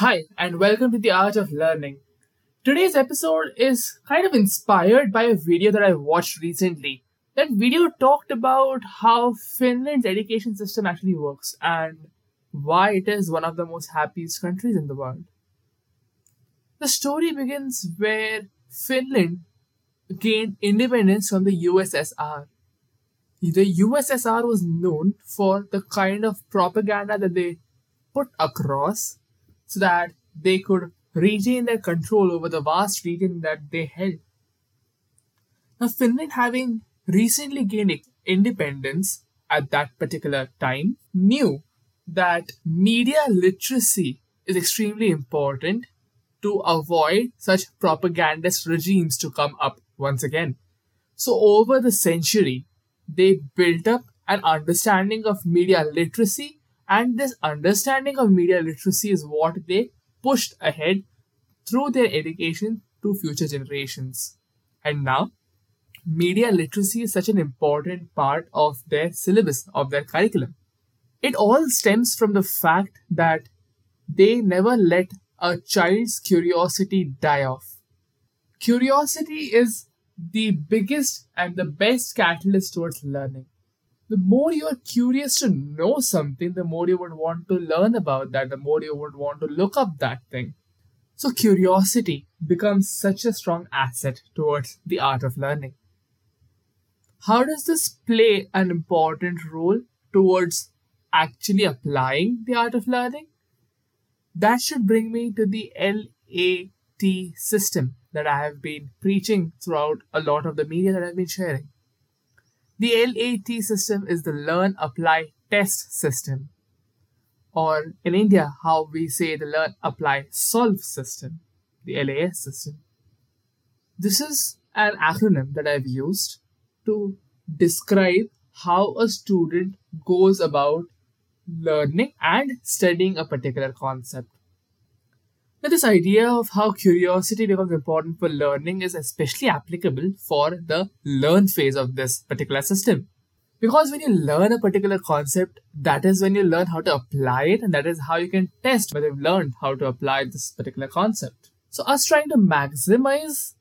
Hi, and welcome to the Art of Learning. Today's episode is kind of inspired by a video that I watched recently. That video talked about how Finland's education system actually works and why it is one of the most happiest countries in the world. The story begins where Finland gained independence from the USSR. The USSR was known for the kind of propaganda that they put across so that they could retain their control over the vast region that they held. Now, Finland, having recently gained independence at that particular time, knew that media literacy is extremely important to avoid such propagandist regimes to come up once again. So, over the century, they built up an understanding of media literacy and this understanding of media literacy is what they pushed ahead through their education to future generations. And now, media literacy is such an important part of their syllabus, of their curriculum. It all stems from the fact that they never let a child's curiosity die off. Curiosity is the biggest and the best catalyst towards learning the more you are curious to know something, the more you would want to learn about that, the more you would want to look up that thing. So, curiosity becomes such a strong asset towards the art of learning. How does this play an important role towards actually applying the art of learning? That should bring me to the LAT system that I have been preaching throughout a lot of the media that I've been sharing. The LAT system is the Learn, Apply, Test system. Or in India, how we say the Learn, Apply, Solve system, the LAS system. This is an acronym that I've used to describe how a student goes about learning and studying a particular concept. Now, this idea of how curiosity becomes important for learning is especially applicable for the learn phase of this particular system. Because when you learn a particular concept, that is when you learn how to apply it, and that is how you can test whether you've learned how to apply this particular concept. So, us trying to maximize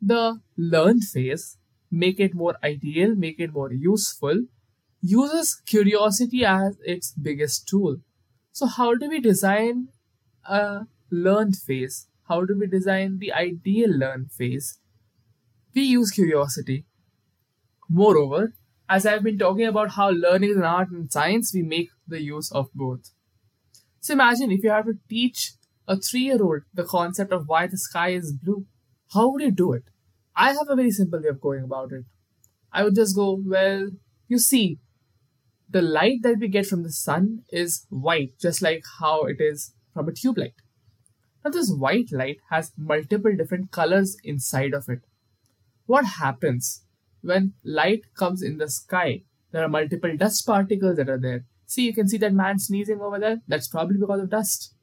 the learn phase, make it more ideal, make it more useful, uses curiosity as its biggest tool. So, how do we design a learned phase. How do we design the ideal learn phase? We use curiosity. Moreover, as I've been talking about how learning is an art and science, we make the use of both. So imagine if you have to teach a three year old the concept of why the sky is blue. How would you do it? I have a very simple way of going about it. I would just go, well, you see, the light that we get from the sun is white, just like how it is from a tube light. Now, this white light has multiple different colors inside of it. What happens when light comes in the sky? There are multiple dust particles that are there. See, you can see that man sneezing over there. That's probably because of dust.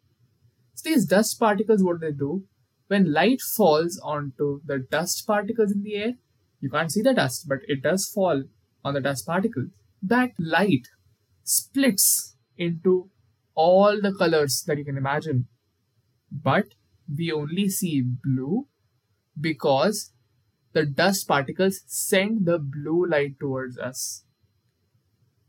So, these dust particles, what do they do? When light falls onto the dust particles in the air, you can't see the dust, but it does fall on the dust particles. That light splits into all the colors that you can imagine but we only see blue because the dust particles send the blue light towards us.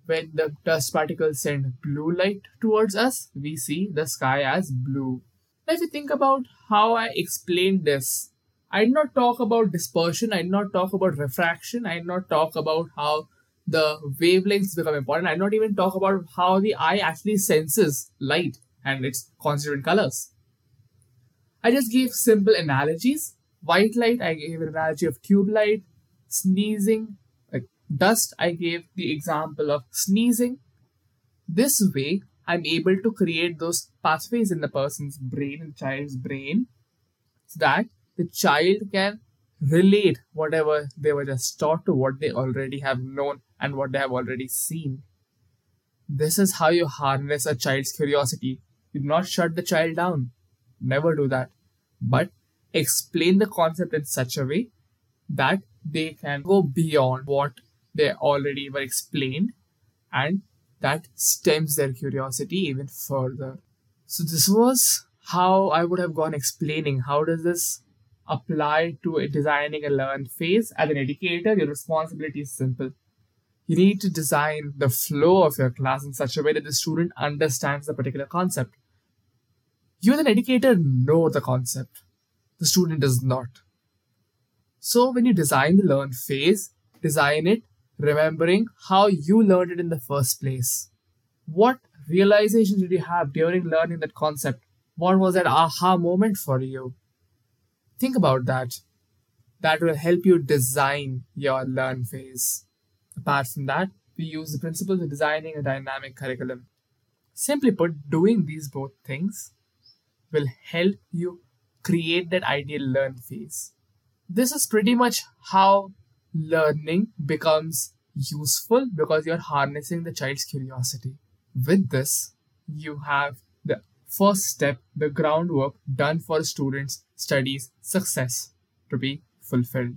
When the dust particles send blue light towards us, we see the sky as blue. Now, if you think about how I explained this, I did not talk about dispersion, I did not talk about refraction, I did not talk about how the wavelengths become important, I did not even talk about how the eye actually senses light and its constituent colors. I just gave simple analogies. White light, I gave an analogy of tube light. Sneezing, like dust, I gave the example of sneezing. This way, I'm able to create those pathways in the person's brain, in the child's brain, so that the child can relate whatever they were just taught to what they already have known and what they have already seen. This is how you harness a child's curiosity. You do not shut the child down. Never do that. But explain the concept in such a way that they can go beyond what they already were explained and that stems their curiosity even further. So, this was how I would have gone explaining how does this apply to designing a learn phase. As an educator, your responsibility is simple. You need to design the flow of your class in such a way that the student understands the particular concept. You, as an educator, know the concept. The student does not. So, when you design the learn phase, design it remembering how you learned it in the first place. What realization did you have during learning that concept? What was that aha moment for you? Think about that. That will help you design your learn phase. Apart from that, we use the principles of designing a dynamic curriculum. Simply put, doing these both things will help you create that ideal learn phase. This is pretty much how learning becomes useful because you're harnessing the child's curiosity. With this, you have the first step, the groundwork done for students' studies success to be fulfilled.